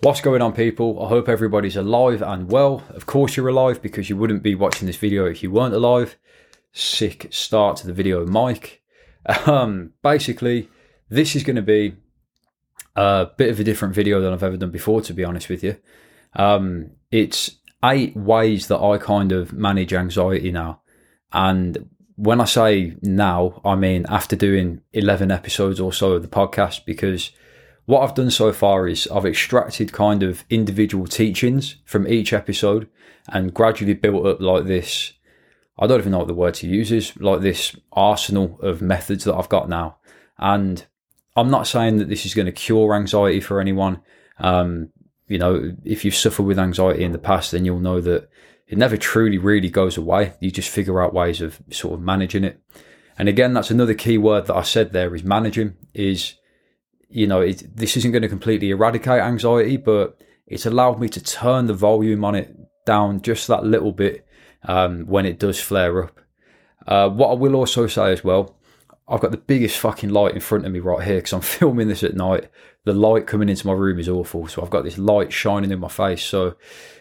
What's going on, people? I hope everybody's alive and well. Of course, you're alive because you wouldn't be watching this video if you weren't alive. Sick start to the video, Mike. Um, basically, this is going to be a bit of a different video than I've ever done before, to be honest with you. Um, it's eight ways that I kind of manage anxiety now. And when I say now, I mean after doing 11 episodes or so of the podcast, because what I've done so far is I've extracted kind of individual teachings from each episode and gradually built up like this. I don't even know what the word to use is like this arsenal of methods that I've got now. And I'm not saying that this is going to cure anxiety for anyone. Um, you know, if you've suffered with anxiety in the past, then you'll know that it never truly really goes away. You just figure out ways of sort of managing it. And again, that's another key word that I said there is managing is you know, it, this isn't going to completely eradicate anxiety, but it's allowed me to turn the volume on it down just that little bit um, when it does flare up. Uh, what I will also say as well, I've got the biggest fucking light in front of me right here because I'm filming this at night. The light coming into my room is awful, so I've got this light shining in my face. So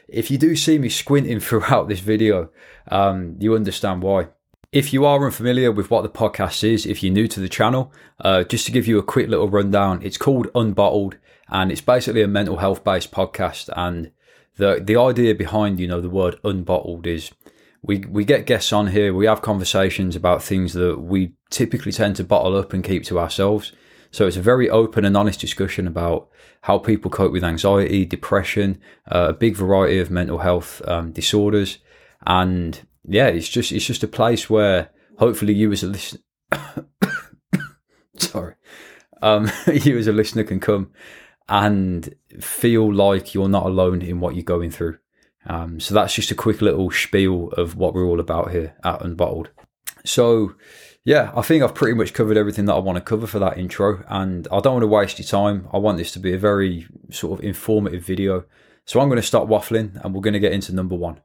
if you do see me squinting throughout this video, um, you understand why. If you are unfamiliar with what the podcast is, if you're new to the channel, uh, just to give you a quick little rundown, it's called Unbottled, and it's basically a mental health based podcast. And the the idea behind you know the word unbottled is we we get guests on here, we have conversations about things that we typically tend to bottle up and keep to ourselves. So it's a very open and honest discussion about how people cope with anxiety, depression, uh, a big variety of mental health um, disorders, and yeah, it's just it's just a place where hopefully you as a listener, sorry, um, you as a listener can come and feel like you're not alone in what you're going through. Um, so that's just a quick little spiel of what we're all about here at Unbottled. So yeah, I think I've pretty much covered everything that I want to cover for that intro, and I don't want to waste your time. I want this to be a very sort of informative video. So I'm going to stop waffling, and we're going to get into number one.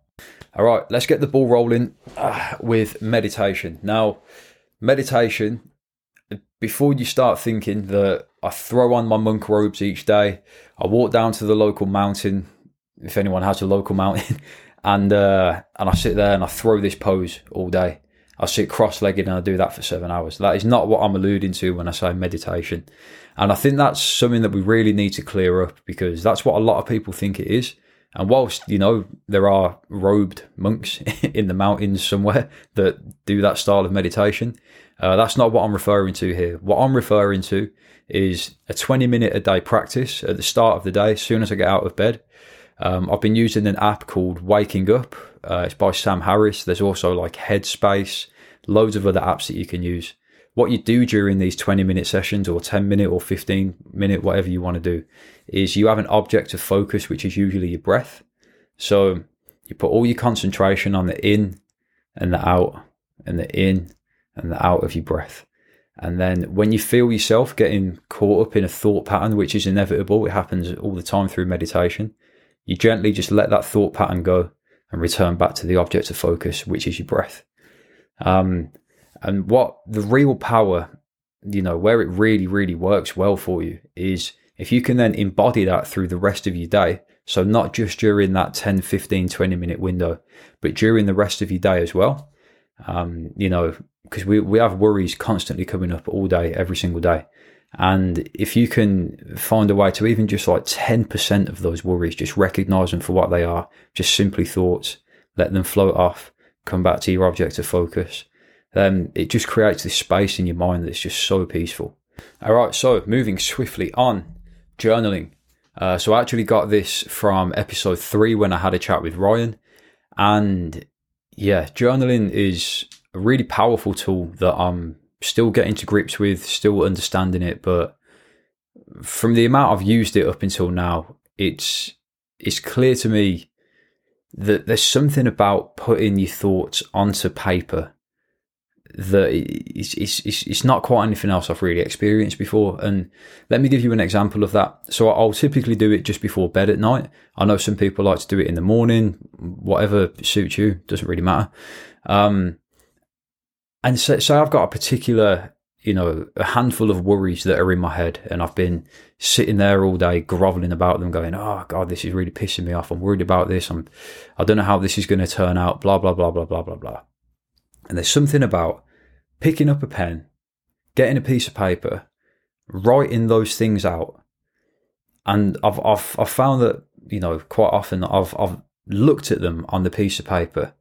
All right, let's get the ball rolling uh, with meditation. Now, meditation, before you start thinking that I throw on my monk robes each day, I walk down to the local mountain, if anyone has a local mountain, and uh, and I sit there and I throw this pose all day. I sit cross-legged and I do that for seven hours. That is not what I'm alluding to when I say meditation. And I think that's something that we really need to clear up because that's what a lot of people think it is. And whilst, you know, there are robed monks in the mountains somewhere that do that style of meditation, uh, that's not what I'm referring to here. What I'm referring to is a 20 minute a day practice at the start of the day, as soon as I get out of bed. Um, I've been using an app called Waking Up. Uh, it's by Sam Harris. There's also like Headspace, loads of other apps that you can use what you do during these 20 minute sessions or 10 minute or 15 minute, whatever you want to do, is you have an object of focus, which is usually your breath. So you put all your concentration on the in and the out and the in and the out of your breath. And then when you feel yourself getting caught up in a thought pattern, which is inevitable, it happens all the time through meditation, you gently just let that thought pattern go and return back to the object of focus, which is your breath. Um, and what the real power, you know, where it really, really works well for you is if you can then embody that through the rest of your day. So not just during that 10, 15, 20 minute window, but during the rest of your day as well. Um, you know, because we, we have worries constantly coming up all day, every single day. And if you can find a way to even just like 10% of those worries, just recognize them for what they are, just simply thoughts, let them float off, come back to your object of focus, um, it just creates this space in your mind that's just so peaceful. All right, so moving swiftly on, journaling. Uh, so I actually got this from episode three when I had a chat with Ryan, and yeah, journaling is a really powerful tool that I'm still getting to grips with, still understanding it, but from the amount I've used it up until now, it's it's clear to me that there's something about putting your thoughts onto paper that it's, it's, it's not quite anything else I've really experienced before. And let me give you an example of that. So I'll typically do it just before bed at night. I know some people like to do it in the morning, whatever suits you, doesn't really matter. Um, and so, so I've got a particular you know, a handful of worries that are in my head, and I've been sitting there all day groveling about them, going, "Oh God, this is really pissing me off. I'm worried about this. I'm, I don't know how this is going to turn out." Blah blah blah blah blah blah blah. And there's something about picking up a pen, getting a piece of paper, writing those things out, and I've I've I've found that you know quite often I've I've looked at them on the piece of paper,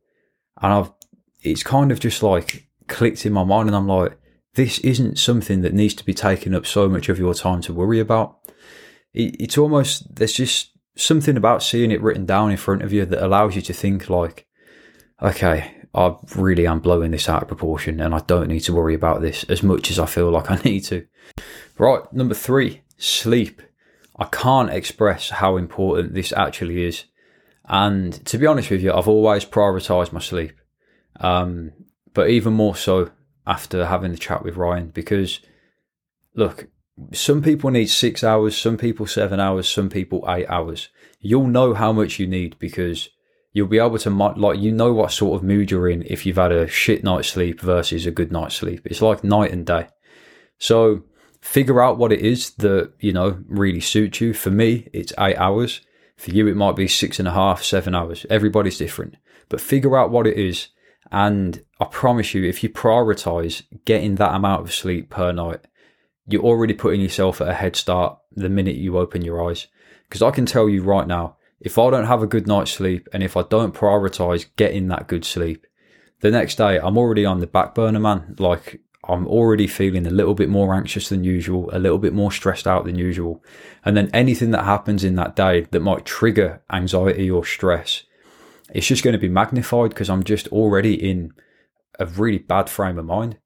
and I've it's kind of just like clicked in my mind, and I'm like this isn't something that needs to be taking up so much of your time to worry about. It, it's almost, there's just something about seeing it written down in front of you that allows you to think, like, okay, I really am blowing this out of proportion and I don't need to worry about this as much as I feel like I need to. Right, number three, sleep. I can't express how important this actually is. And to be honest with you, I've always prioritized my sleep. Um, but even more so after having the chat with Ryan because look, some people need six hours, some people seven hours, some people eight hours. You'll know how much you need because you'll be able to like you know what sort of mood you're in if you've had a shit night's sleep versus a good night's sleep. It's like night and day. So figure out what it is that you know really suits you. For me, it's eight hours. For you, it might be six and a half, seven hours. Everybody's different, but figure out what it is and I promise you, if you prioritize getting that amount of sleep per night, you're already putting yourself at a head start the minute you open your eyes. Because I can tell you right now, if I don't have a good night's sleep and if I don't prioritize getting that good sleep, the next day I'm already on the back burner, man. Like I'm already feeling a little bit more anxious than usual, a little bit more stressed out than usual. And then anything that happens in that day that might trigger anxiety or stress it's just going to be magnified because I'm just already in a really bad frame of mind.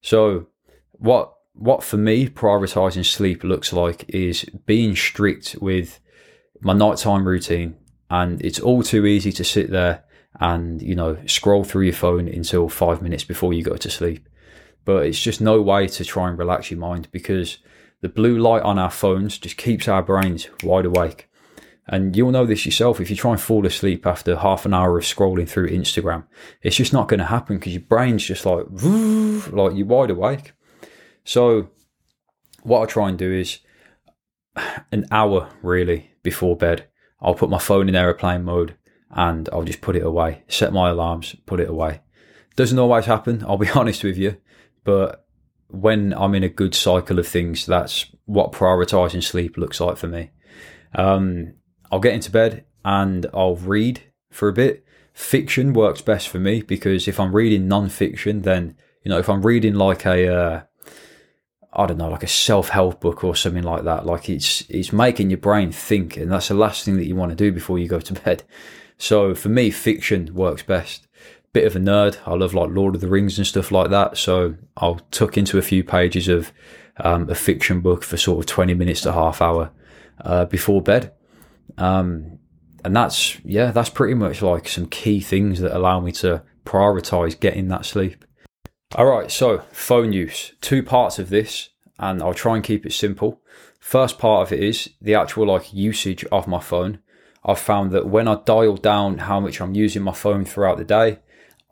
So, what what for me prioritizing sleep looks like is being strict with my nighttime routine, and it's all too easy to sit there and you know scroll through your phone until five minutes before you go to sleep. But it's just no way to try and relax your mind because the blue light on our phones just keeps our brains wide awake. And you'll know this yourself if you try and fall asleep after half an hour of scrolling through Instagram. It's just not going to happen because your brain's just like, like you're wide awake. So, what I try and do is an hour really before bed, I'll put my phone in airplane mode and I'll just put it away, set my alarms, put it away. Doesn't always happen, I'll be honest with you, but when I'm in a good cycle of things, that's what prioritizing sleep looks like for me. Um, I'll get into bed and I'll read for a bit. Fiction works best for me because if I'm reading non-fiction, then you know if I'm reading like a uh, I don't know, like a self-help book or something like that, like it's it's making your brain think, and that's the last thing that you want to do before you go to bed. So for me, fiction works best. Bit of a nerd, I love like Lord of the Rings and stuff like that. So I'll tuck into a few pages of um, a fiction book for sort of twenty minutes to half hour uh, before bed. Um, and that's, yeah, that's pretty much like some key things that allow me to prioritize getting that sleep. All right, so phone use. Two parts of this, and I'll try and keep it simple. First part of it is the actual like usage of my phone. I've found that when I dial down how much I'm using my phone throughout the day,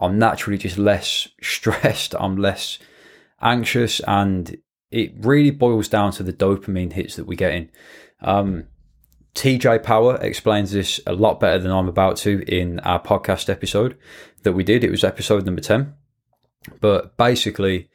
I'm naturally just less stressed, I'm less anxious, and it really boils down to the dopamine hits that we get in. Um, TJ Power explains this a lot better than I'm about to in our podcast episode that we did. It was episode number 10. But basically,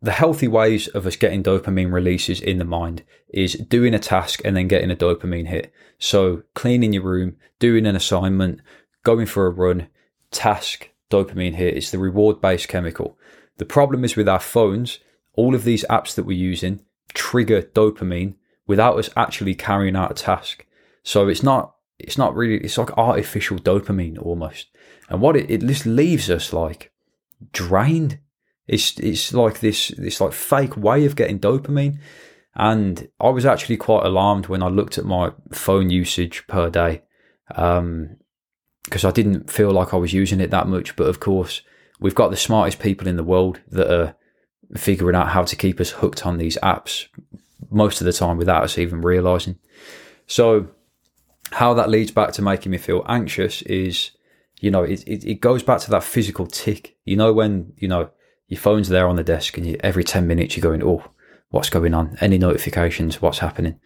the healthy ways of us getting dopamine releases in the mind is doing a task and then getting a dopamine hit. So, cleaning your room, doing an assignment, going for a run, task, dopamine hit. It's the reward based chemical. The problem is with our phones, all of these apps that we're using trigger dopamine without us actually carrying out a task. So it's not it's not really it's like artificial dopamine almost. And what it, it just leaves us like drained. It's it's like this this like fake way of getting dopamine. And I was actually quite alarmed when I looked at my phone usage per day. Um, because I didn't feel like I was using it that much. But of course, we've got the smartest people in the world that are figuring out how to keep us hooked on these apps most of the time without us even realizing. So, how that leads back to making me feel anxious is, you know, it, it, it goes back to that physical tick. You know, when, you know, your phone's there on the desk, and you, every ten minutes you're going, "Oh, what's going on? Any notifications? What's happening?"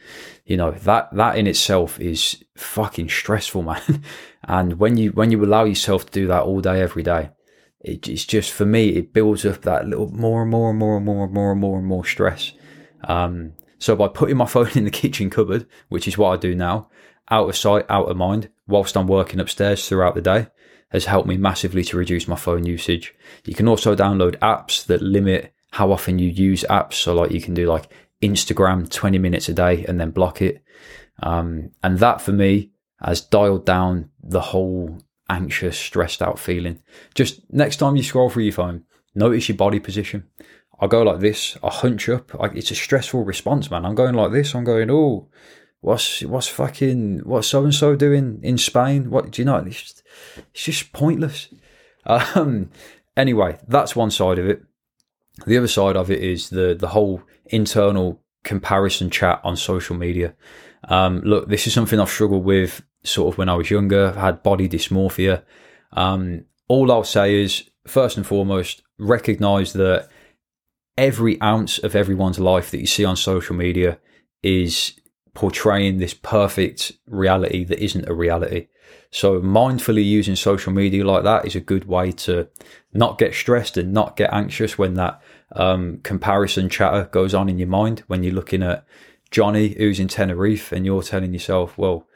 You know that that in itself is fucking stressful, man. and when you when you allow yourself to do that all day, every day, it, it's just for me, it builds up that little more and more and more and more and more and more and more stress. Um, so by putting my phone in the kitchen cupboard, which is what I do now, out of sight, out of mind, whilst I'm working upstairs throughout the day, has helped me massively to reduce my phone usage. You can also download apps that limit how often you use apps. So like you can do like Instagram 20 minutes a day and then block it. Um, and that for me has dialed down the whole anxious, stressed out feeling. Just next time you scroll through your phone, notice your body position. I go like this, I hunch up. I, it's a stressful response, man. I'm going like this. I'm going, oh, what's what's fucking what's so and so doing in Spain? What do you know? It's just, it's just pointless. Um, anyway, that's one side of it. The other side of it is the the whole internal comparison chat on social media. Um, look, this is something I've struggled with sort of when I was younger. I had body dysmorphia. Um, all I'll say is, first and foremost, recognize that every ounce of everyone's life that you see on social media is portraying this perfect reality that isn't a reality. So mindfully using social media like that is a good way to not get stressed and not get anxious when that um, comparison chatter goes on in your mind. When you're looking at Johnny who's in Tenerife and you're telling yourself, well,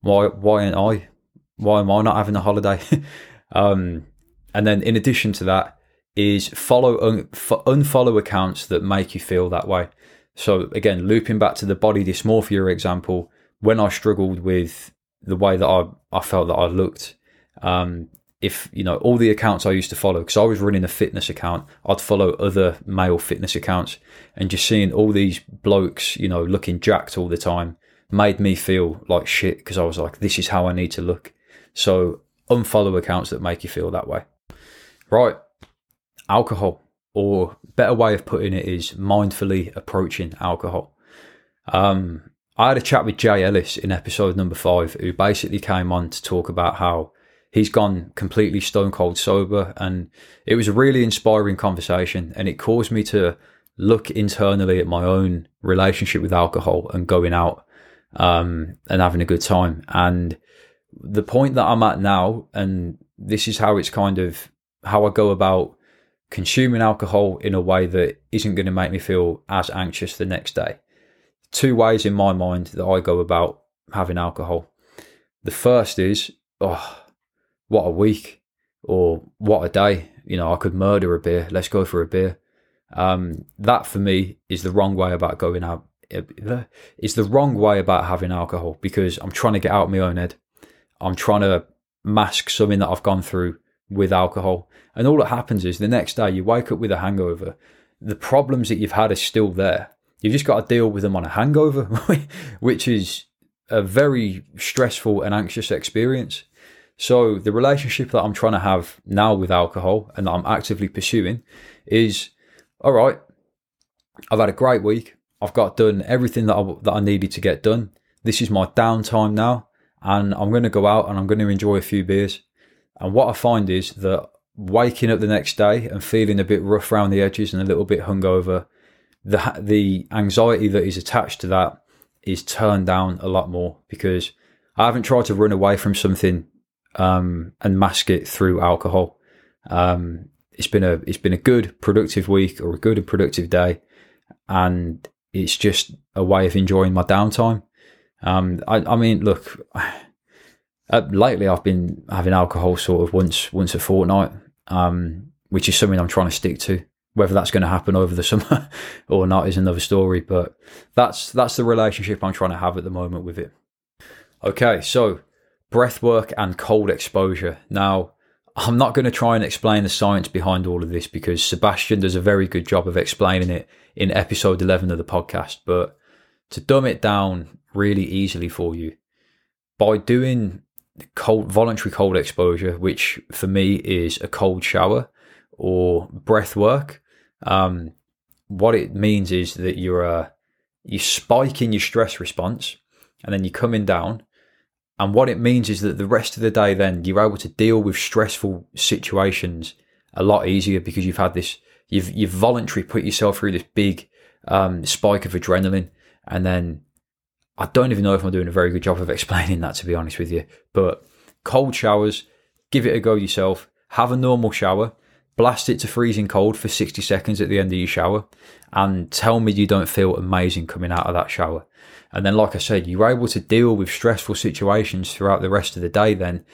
why why aren't I? Why am I not having a holiday? um, and then in addition to that is follow un- unfollow accounts that make you feel that way. So again, looping back to the body dysmorphia example, when I struggled with the way that I, I felt that I looked, um, if you know all the accounts I used to follow, because I was running a fitness account, I'd follow other male fitness accounts, and just seeing all these blokes, you know, looking jacked all the time, made me feel like shit because I was like, this is how I need to look. So unfollow accounts that make you feel that way. Right, alcohol or better way of putting it is mindfully approaching alcohol. Um, I had a chat with Jay Ellis in episode number five, who basically came on to talk about how he's gone completely stone cold sober, and it was a really inspiring conversation, and it caused me to look internally at my own relationship with alcohol and going out um, and having a good time. And the point that I'm at now, and this is how it's kind of how I go about consuming alcohol in a way that isn't going to make me feel as anxious the next day. Two ways in my mind that I go about having alcohol. The first is, oh, what a week or what a day. You know, I could murder a beer. Let's go for a beer. Um, that for me is the wrong way about going out. It's the wrong way about having alcohol because I'm trying to get out of my own head. I'm trying to mask something that I've gone through with alcohol. And all that happens is the next day you wake up with a hangover. The problems that you've had are still there. You've just got to deal with them on a hangover, which is a very stressful and anxious experience. So the relationship that I'm trying to have now with alcohol and that I'm actively pursuing is all right. I've had a great week. I've got done everything that I, that I needed to get done. This is my downtime now, and I'm going to go out and I'm going to enjoy a few beers. And what I find is that waking up the next day and feeling a bit rough around the edges and a little bit hungover, the the anxiety that is attached to that is turned down a lot more because I haven't tried to run away from something um, and mask it through alcohol. Um, it's been a it's been a good productive week or a good and productive day, and it's just a way of enjoying my downtime. Um, I, I mean, look, uh, lately, I've been having alcohol sort of once once a fortnight, um, which is something I'm trying to stick to. Whether that's going to happen over the summer or not is another story. But that's that's the relationship I'm trying to have at the moment with it. Okay, so breath work and cold exposure. Now, I'm not going to try and explain the science behind all of this because Sebastian does a very good job of explaining it in episode 11 of the podcast. But to dumb it down really easily for you, by doing cold voluntary cold exposure, which for me is a cold shower or breath work. Um, what it means is that you're uh, you spike in your stress response, and then you're coming down. And what it means is that the rest of the day, then you're able to deal with stressful situations a lot easier because you've had this You've you've voluntarily put yourself through this big um, spike of adrenaline, and then I don't even know if I'm doing a very good job of explaining that to be honest with you. But cold showers, give it a go yourself. Have a normal shower, blast it to freezing cold for 60 seconds at the end of your shower, and tell me you don't feel amazing coming out of that shower. And then, like I said, you're able to deal with stressful situations throughout the rest of the day. Then,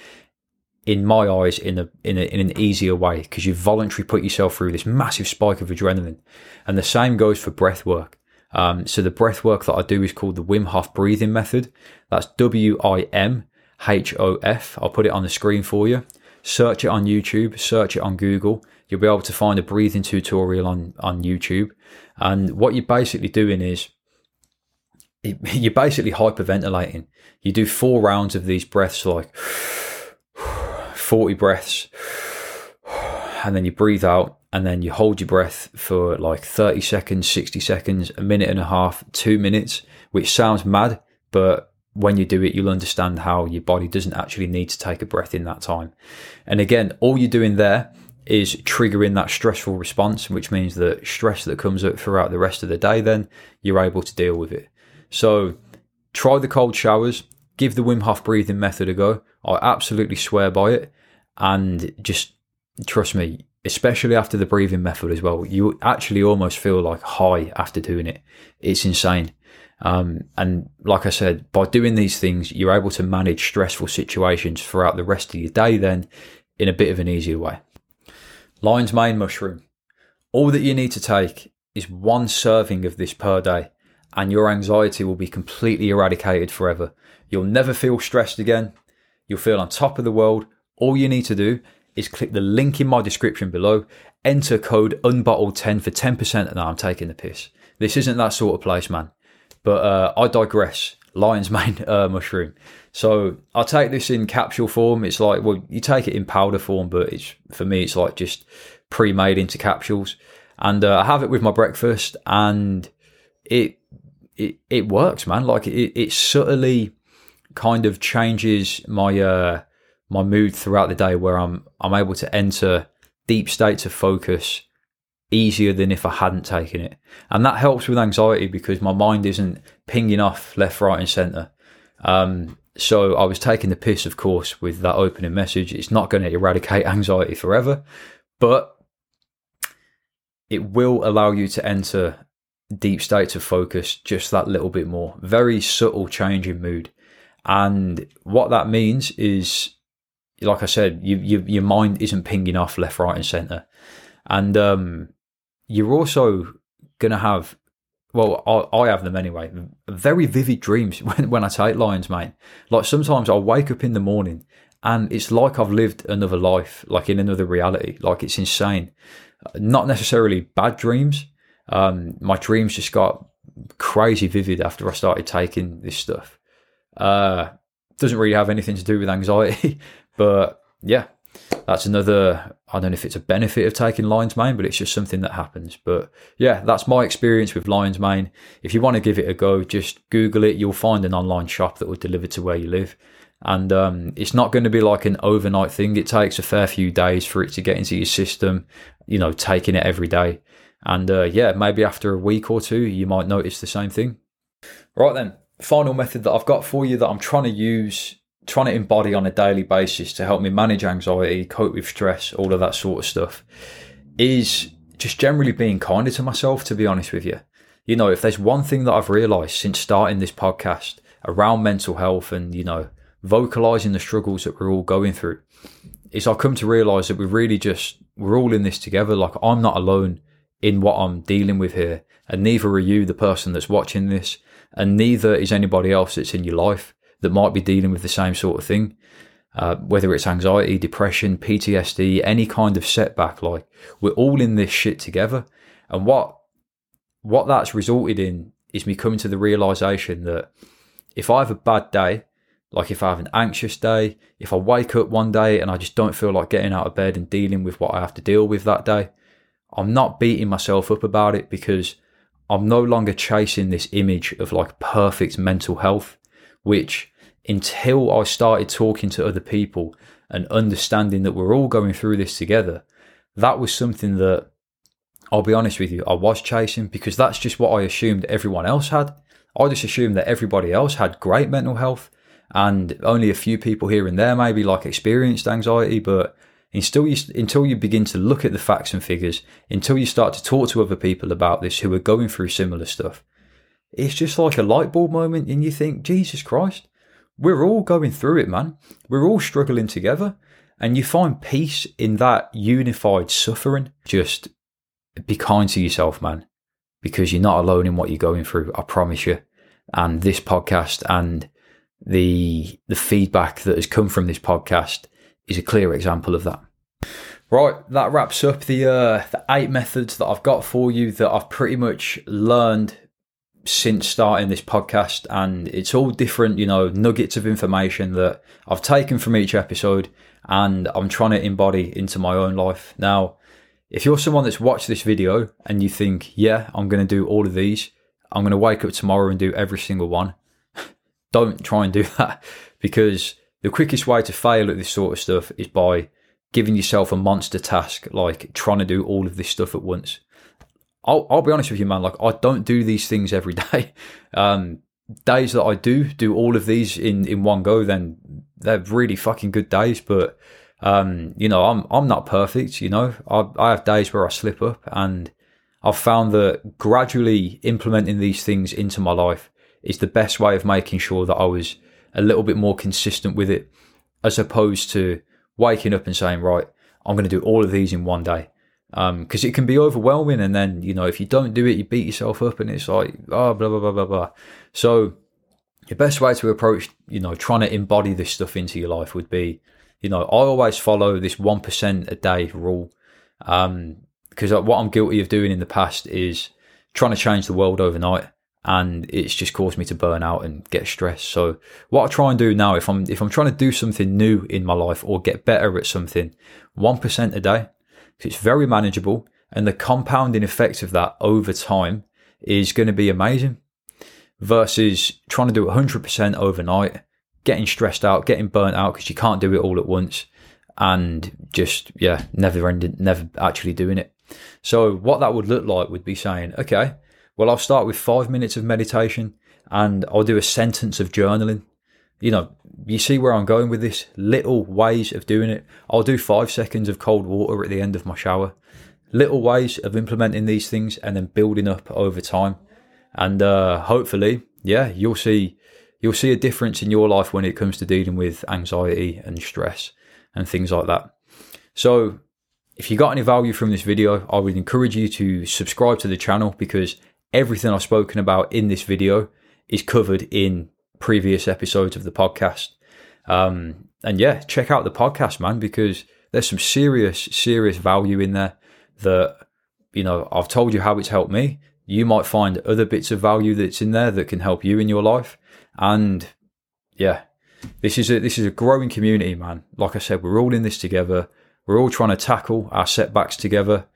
in my eyes, in a in, a, in an easier way because you've voluntarily put yourself through this massive spike of adrenaline. And the same goes for breath work. Um, so the breath work that I do is called the Wim Hof breathing method. That's W I M H O F. I'll put it on the screen for you. Search it on YouTube, search it on Google. You'll be able to find a breathing tutorial on, on YouTube. And what you're basically doing is you're basically hyperventilating. You do four rounds of these breaths, like 40 breaths, and then you breathe out, and then you hold your breath for like 30 seconds, 60 seconds, a minute and a half, two minutes, which sounds mad, but when you do it, you'll understand how your body doesn't actually need to take a breath in that time. And again, all you're doing there is triggering that stressful response, which means that stress that comes up throughout the rest of the day, then you're able to deal with it. So try the cold showers, give the Wim Hof breathing method a go. I absolutely swear by it. And just trust me, especially after the breathing method as well, you actually almost feel like high after doing it. It's insane. Um, and like I said, by doing these things, you're able to manage stressful situations throughout the rest of your day, then in a bit of an easier way. Lion's mane mushroom. All that you need to take is one serving of this per day and your anxiety will be completely eradicated forever. You'll never feel stressed again. You'll feel on top of the world. All you need to do is click the link in my description below, enter code unbottled10 for 10%. And I'm taking the piss. This isn't that sort of place, man. But uh, I digress. Lion's mane uh, mushroom. So I take this in capsule form. It's like, well, you take it in powder form, but it's for me, it's like just pre-made into capsules. And uh, I have it with my breakfast, and it it it works, man. Like it, it subtly kind of changes my uh my mood throughout the day, where I'm I'm able to enter deep states of focus easier than if I hadn't taken it, and that helps with anxiety because my mind isn't pinging off left, right, and centre. Um, so I was taking the piss, of course, with that opening message. It's not going to eradicate anxiety forever, but it will allow you to enter deep states of focus just that little bit more. Very subtle change in mood. And what that means is, like I said, you, you, your mind isn't pinging off left, right, and center. And um, you're also going to have, well, I, I, have them anyway, very vivid dreams when, when I take Lion's mane. Like sometimes I'll wake up in the morning and it's like I've lived another life, like in another reality. Like it's insane. Not necessarily bad dreams, um, my dreams just got crazy vivid after I started taking this stuff. Uh, doesn't really have anything to do with anxiety, but yeah, that's another. I don't know if it's a benefit of taking lion's mane, but it's just something that happens. But yeah, that's my experience with lion's mane. If you want to give it a go, just Google it. You'll find an online shop that will deliver to where you live. And um, it's not going to be like an overnight thing. It takes a fair few days for it to get into your system. You know, taking it every day. And uh, yeah, maybe after a week or two, you might notice the same thing. Right then, final method that I've got for you that I'm trying to use, trying to embody on a daily basis to help me manage anxiety, cope with stress, all of that sort of stuff, is just generally being kinder to myself, to be honest with you. You know, if there's one thing that I've realized since starting this podcast around mental health and, you know, vocalizing the struggles that we're all going through, is I've come to realize that we're really just, we're all in this together. Like, I'm not alone in what I'm dealing with here. And neither are you, the person that's watching this, and neither is anybody else that's in your life that might be dealing with the same sort of thing. Uh, whether it's anxiety, depression, PTSD, any kind of setback, like we're all in this shit together. And what what that's resulted in is me coming to the realization that if I have a bad day, like if I have an anxious day, if I wake up one day and I just don't feel like getting out of bed and dealing with what I have to deal with that day, I'm not beating myself up about it because I'm no longer chasing this image of like perfect mental health, which until I started talking to other people and understanding that we're all going through this together, that was something that I'll be honest with you, I was chasing because that's just what I assumed everyone else had. I just assumed that everybody else had great mental health and only a few people here and there maybe like experienced anxiety, but until you, until you begin to look at the facts and figures, until you start to talk to other people about this who are going through similar stuff, it's just like a light bulb moment and you think, Jesus Christ, we're all going through it, man. We're all struggling together. And you find peace in that unified suffering. Just be kind to yourself, man, because you're not alone in what you're going through. I promise you. And this podcast and the the feedback that has come from this podcast is a clear example of that. Right, that wraps up the uh, the eight methods that I've got for you that I've pretty much learned since starting this podcast, and it's all different, you know, nuggets of information that I've taken from each episode, and I'm trying to embody into my own life. Now, if you're someone that's watched this video and you think, yeah, I'm going to do all of these, I'm going to wake up tomorrow and do every single one, don't try and do that because the quickest way to fail at this sort of stuff is by giving yourself a monster task, like trying to do all of this stuff at once. I'll, I'll be honest with you, man. Like I don't do these things every day. Um, days that I do do all of these in in one go, then they're really fucking good days. But um, you know, I'm I'm not perfect. You know, I I have days where I slip up, and I've found that gradually implementing these things into my life is the best way of making sure that I was a little bit more consistent with it, as opposed to waking up and saying, right, I'm going to do all of these in one day because um, it can be overwhelming. And then, you know, if you don't do it, you beat yourself up and it's like, oh, blah, blah, blah, blah, blah. So the best way to approach, you know, trying to embody this stuff into your life would be, you know, I always follow this 1% a day rule. Um, because what I'm guilty of doing in the past is trying to change the world overnight and it's just caused me to burn out and get stressed. So what I try and do now, if I'm if I'm trying to do something new in my life or get better at something, one percent a day, it's very manageable, and the compounding effect of that over time is going to be amazing. Versus trying to do 100% overnight, getting stressed out, getting burnt out because you can't do it all at once, and just yeah, never ending, never actually doing it. So what that would look like would be saying, okay, well I'll start with five minutes of meditation, and I'll do a sentence of journaling. You know, you see where I'm going with this? Little ways of doing it. I'll do five seconds of cold water at the end of my shower. Little ways of implementing these things and then building up over time. And uh, hopefully, yeah, you'll see you'll see a difference in your life when it comes to dealing with anxiety and stress and things like that. So, if you got any value from this video, I would encourage you to subscribe to the channel because everything I've spoken about in this video is covered in previous episodes of the podcast. Um, and yeah, check out the podcast, man, because there's some serious, serious value in there that, you know, I've told you how it's helped me. You might find other bits of value that's in there that can help you in your life. And yeah, this is a, this is a growing community, man. Like I said, we're all in this together. We're all trying to tackle our setbacks together.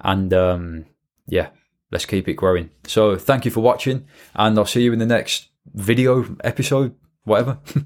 And, um, yeah, let's keep it growing. So thank you for watching and I'll see you in the next video episode, whatever.